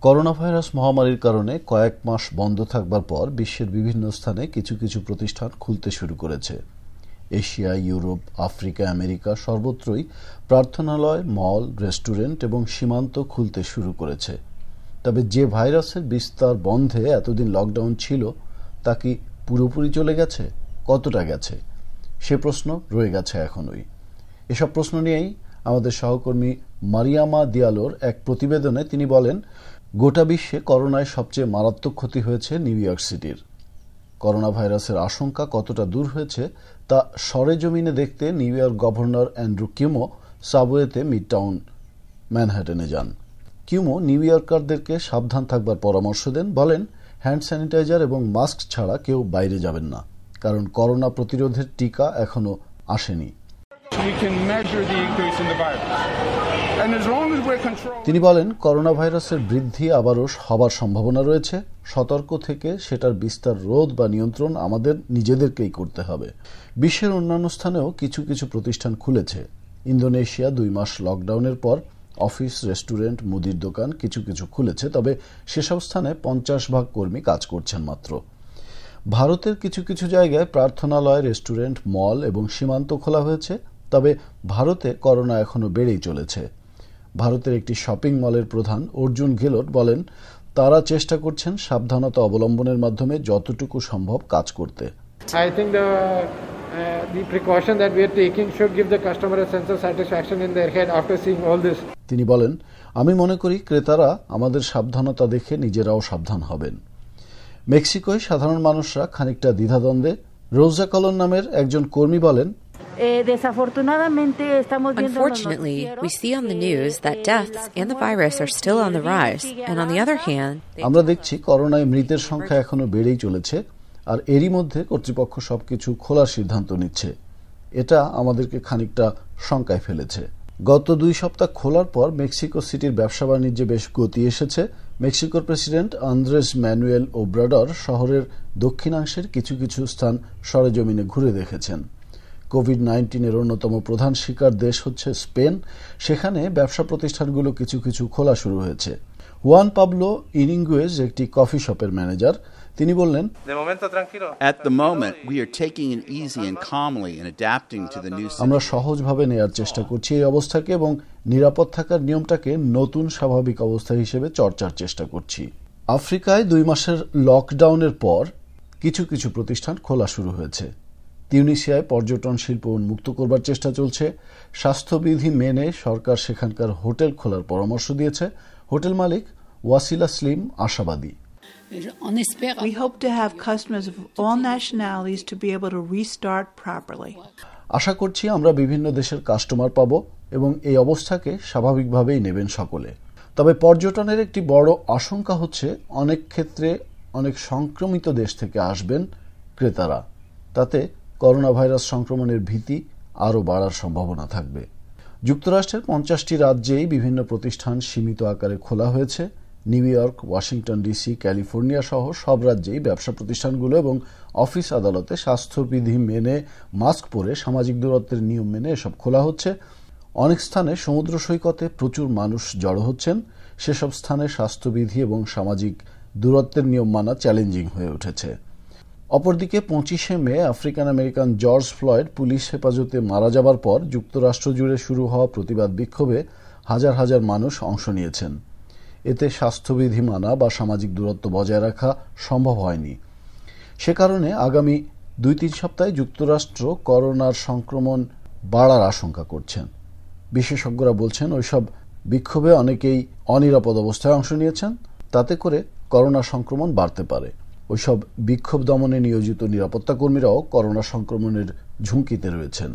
Corona virus মহামারীর কারণে কয়েক মাস বন্ধ থাকবার পর বিশ্বের বিভিন্ন স্থানে কিছু কিছু প্রতিষ্ঠান খুলতে শুরু করেছে। এশিয়া, ইউরোপ, আফ্রিকা, আমেরিকা সর্বত্রই প্রার্থনালয়, মল, রেস্টুরেন্ট এবং সীমান্ত খুলতে শুরু করেছে। তবে যে ভাইরাসের বিস্তার বন্ধে এতদিন লকডাউন ছিল, তা কি পুরোপুরি চলে গেছে? কতটা গেছে? সে প্রশ্ন রয়ে গেছে এখনই। এসব প্রশ্ন নিয়েই আমাদের সহকর্মী মারিয়ামা দিয়ালোর এক প্রতিবেদনে তিনি বলেন গোটা বিশ্বে করোনায় সবচেয়ে মারাত্মক ক্ষতি হয়েছে নিউ ইয়র্ক সিটির। করোনা ভাইরাসের আশঙ্কা কতটা দূর হয়েছে তা সরেজমিনে দেখতে New York governor Andrew Cuomo সাবওয়েতে Midtown ম্যানহাটনে যান। কিউমো নিউ ইয়র্কারদেরকে সাবধান থাকবার পরামর্শ দেন, বলেন, হ্যান্ড স্যানিটাইজার এবং মাস্ক ছাড়া কেউ বাইরে যাবেন না, কারণ করোনা প্রতিরোধের টিকা এখনও আসেনি। তিনি বলেন করোনা ভাইরাসের বৃদ্ধি আবারও হবার সম্ভাবনা রয়েছে। সতর্ক থেকে সেটার বিস্তার রোধ বা নিয়ন্ত্রণ আমাদের নিজেদেরকেই করতে হবে। বিশ্বের অন্যান্য স্থানেও কিছু কিছু প্রতিষ্ঠান খুলেছে। ইন্দোনেশিয়া দুই মাস লকডাউনের পর অফিস, রেস্টুরেন্ট, মুদির দোকান কিছু কিছু খুলেছে, তবে সেসব স্থানে পঞ্চাশ ভাগ কর্মী কাজ করছেন মাত্র। ভারতের কিছু কিছু জায়গায় প্রার্থনালয়, রেস্টুরেন্ট, মল এবং সীমান্ত খোলা হয়েছে। তবে ভারতে করোনা এখনও বেড়েই চলেছে। ভারতের একটি শপিং মলের প্রধান অর্জুন গেলোট বলেন তারা চেষ্টা করছেন সাবধানতা অবলম্বনের মাধ্যমে যতটুকু সম্ভব কাজ করতে। I think the uh, the precaution that we are taking should give the customer a sense of satisfaction in their head after seeing all this. তিনি বলেন আমি মনে করি ক্রেতারা আমাদের সাবধানতা দেখে নিজেরাও সাবধান হবেন। মেক্সিকোয় সাধারণ মানুষরা খানিকটা দ্বিধাদ্বন্দ্বে। রোজা কলন নামের একজন কর্মী বলেন Unfortunately, we see on the news that deaths and the virus are still on the rise, and on the other hand, আমরা দেখছি করোনায় মৃতের সংখ্যা এখনও বেড়েই চলেছে আর এরই মধ্যে কর্তৃপক্ষ সবকিছু খোলার সিদ্ধান্ত নিচ্ছে। এটা আমাদেরকে খানিকটা শঙ্কায় ফেলেছে। গত দুই সপ্তাহ খোলার পর মেক্সিকো সিটির ব্যবসা বাণিজ্যে বেশ গতি এসেছে। মেক্সিকোর প্রেসিডেন্ট আন্দ্রেস ম্যানুয়েল ওব্রাডর শহরের দক্ষিণাংশের কিছু কিছু স্থান সরেজমিনে ঘুরে দেখেছেন। কোভিড নাইন্টিনের অন্যতম প্রধান শিকার দেশ হচ্ছে স্পেন। সেখানে ব্যবসা প্রতিষ্ঠানগুলো কিছু কিছু খোলা শুরু হয়েছে। ওয়ান পাবলো ইনিঙ্গুয়েজ একটি কফি শপের ম্যানেজার। তিনি বললেন At the moment, we are taking it easy and calmly and adapting to the new আমরা সহজভাবে নেয়ার চেষ্টা করছি এই অবস্থাকে এবং নিরাপদ থাকার নিয়মটাকে নতুন স্বাভাবিক অবস্থা হিসেবে চর্চার চেষ্টা করছি। আফ্রিকায় দুই মাসের লকডাউনের পর কিছু কিছু প্রতিষ্ঠান খোলা শুরু হয়েছে। তিউনিসিয়ায় পর্যটন শিল্প উন্মুক্ত করবার চেষ্টা চলছে। স্বাস্থ্যবিধি মেনে সরকার সেখানকার হোটেল খোলার পরামর্শ দিয়েছে। হোটেল মালিক ওয়াসিলা স্লিম আশাবাদী। We hope to have customers of all nationalities to be able to restart properly. আশা করছি আমরা বিভিন্ন দেশের কাস্টমার পাব এবং এই অবস্থাকে স্বাভাবিকভাবেই নেবেন সকলে। তবে পর্যটনের একটি বড় আশঙ্কা হচ্ছে অনেক ক্ষেত্রে অনেক সংক্রমিত দেশ থেকে আসবেন ক্রেতারা। তাতে করোনা ভাইরাস সংক্রমণের ভীতি আরও বাড়ার সম্ভাবনা থাকবে। যুক্তরাষ্ট্রের পঞ্চাশটি রাজ্যেই বিভিন্ন প্রতিষ্ঠান সীমিত আকারে খোলা হয়েছে। New York, Washington DC, California সহ সব রাজ্যেই ব্যবসা প্রতিষ্ঠানগুলো এবং অফিস আদালতে স্বাস্থ্যবিধি মেনে মাস্ক পরে সামাজিক দূরত্বের নিয়ম মেনে এসব খোলা হচ্ছে। অনেক স্থানে সমুদ্র সৈকতে প্রচুর মানুষ জড়ো হচ্ছেন। সেসব স্থানে স্বাস্থ্যবিধি এবং সামাজিক দূরত্বের নিয়ম মানা চ্যালেঞ্জিং হয়ে উঠেছে। অপরদিকে পঁচিশে মে African American George Floyd police হেফাজতে মারা যাবার পর যুক্তরাষ্ট্র জুড়ে শুরু হওয়া প্রতিবাদ বিক্ষোভে হাজার হাজার মানুষ অংশ নিয়েছেন। এতে স্বাস্থ্যবিধি মানা বা সামাজিক দূরত্ব বজায় রাখা সম্ভব হয়নি। সে কারণে আগামী দুই তিন সপ্তাহে যুক্তরাষ্ট্র করোনার সংক্রমণ বাড়ার আশঙ্কা করছেন। বিশেষজ্ঞরা বলছেন, ওইসব বিক্ষোভে অনেকেই অনিরাপদ অবস্থায় অংশ নিয়েছেন, তাতে করে করোনা সংক্রমণ বাড়তে পারে। ওইসব বিক্ষোভ দমনে নিয়োজিত নিরাপত্তা কর্মীরাও করোনা সংক্রমণের ঝুঁকিতে রয়েছেন।